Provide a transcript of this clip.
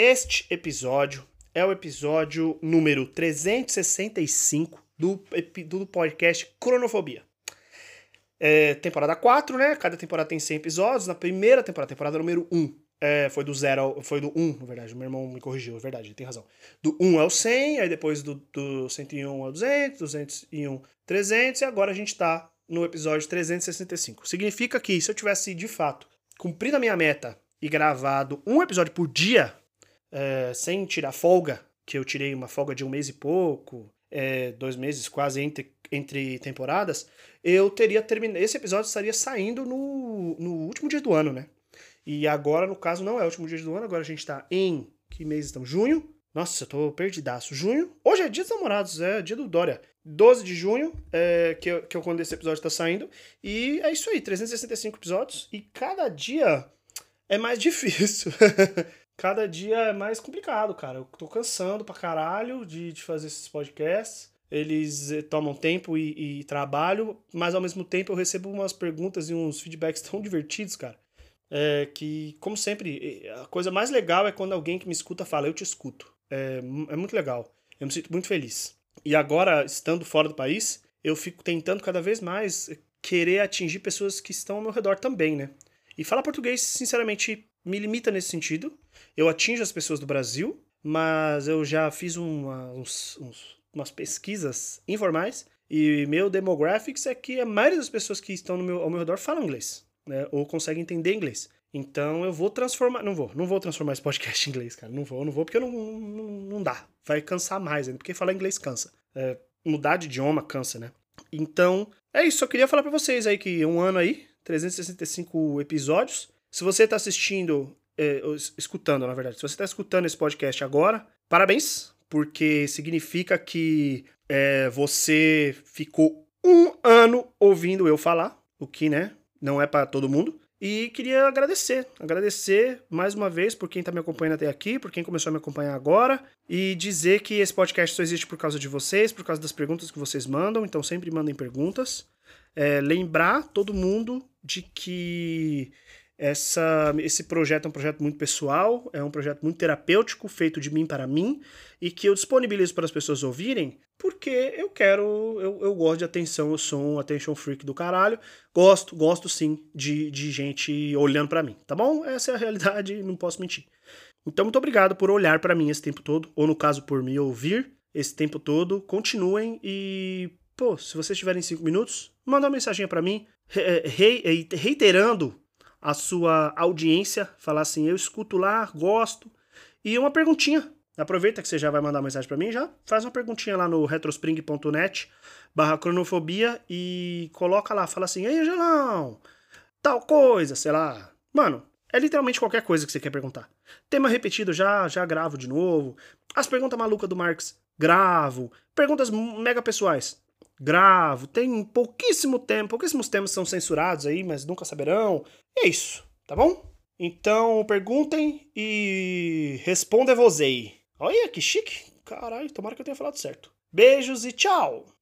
Este episódio é o episódio número 365 do, do podcast Cronofobia. É, temporada 4, né? Cada temporada tem 100 episódios. Na primeira temporada, temporada número 1, é, foi do 0 foi do 1, na verdade. Meu irmão me corrigiu, é verdade, ele tem razão. Do 1 é o 100, aí depois do, do 101 é o 200, 201, 300, e agora a gente tá no episódio 365. Significa que se eu tivesse, de fato, cumprido a minha meta e gravado um episódio por dia, é, sem tirar folga, que eu tirei uma folga de um mês e pouco, é, dois meses quase entre, entre temporadas, eu teria terminado. Esse episódio estaria saindo no, no último dia do ano, né? E agora, no caso, não é o último dia do ano, agora a gente tá em. Que mês estamos? Junho. Nossa, eu tô perdidaço. Junho. Hoje é dia dos namorados, é dia do Dória. 12 de junho, é, que, eu, que é quando esse episódio tá saindo. E é isso aí, 365 episódios. E cada dia é mais difícil. Cada dia é mais complicado, cara. Eu tô cansando pra caralho de, de fazer esses podcasts. Eles eh, tomam tempo e, e trabalho, mas ao mesmo tempo eu recebo umas perguntas e uns feedbacks tão divertidos, cara. É que, como sempre, a coisa mais legal é quando alguém que me escuta fala, eu te escuto. É, é muito legal. Eu me sinto muito feliz. E agora, estando fora do país, eu fico tentando cada vez mais querer atingir pessoas que estão ao meu redor também, né? E falar português, sinceramente, me limita nesse sentido. Eu atingo as pessoas do Brasil, mas eu já fiz uma, uns, uns, umas pesquisas informais e meu demographics é que a maioria das pessoas que estão meu, ao meu redor falam inglês, né? Ou conseguem entender inglês. Então eu vou transformar. Não vou, não vou transformar esse podcast em inglês, cara. Não vou, não vou, porque não, não, não dá. Vai cansar mais ainda, porque falar inglês cansa. É, mudar de idioma cansa, né? Então, é isso. Eu queria falar para vocês aí que um ano aí, 365 episódios. Se você está assistindo, é, escutando, na verdade, se você está escutando esse podcast agora, parabéns, porque significa que é, você ficou um ano ouvindo eu falar, o que, né, não é para todo mundo. E queria agradecer, agradecer mais uma vez por quem está me acompanhando até aqui, por quem começou a me acompanhar agora, e dizer que esse podcast só existe por causa de vocês, por causa das perguntas que vocês mandam, então sempre mandem perguntas. É, lembrar todo mundo de que essa, esse projeto é um projeto muito pessoal, é um projeto muito terapêutico, feito de mim para mim, e que eu disponibilizo para as pessoas ouvirem, porque eu quero, eu, eu gosto de atenção, eu sou um attention freak do caralho, gosto, gosto sim de, de gente olhando para mim, tá bom? Essa é a realidade, não posso mentir. Então, muito obrigado por olhar para mim esse tempo todo, ou no caso, por me ouvir esse tempo todo. Continuem e, pô, se vocês tiverem cinco minutos, manda uma mensagem para mim, reiterando a sua audiência, falar assim, eu escuto lá, gosto. E uma perguntinha. Aproveita que você já vai mandar mensagem para mim, já faz uma perguntinha lá no retrospring.net barra cronofobia e coloca lá, fala assim, ei, Angelão, tal coisa, sei lá. Mano, é literalmente qualquer coisa que você quer perguntar. Tema repetido, já, já gravo de novo. As perguntas malucas do Marx, gravo. Perguntas mega pessoais, gravo, tem pouquíssimo tempo, pouquíssimos temas são censurados aí, mas nunca saberão. E é isso, tá bom? Então perguntem e responda você. Olha que chique. Caralho, tomara que eu tenha falado certo. Beijos e tchau!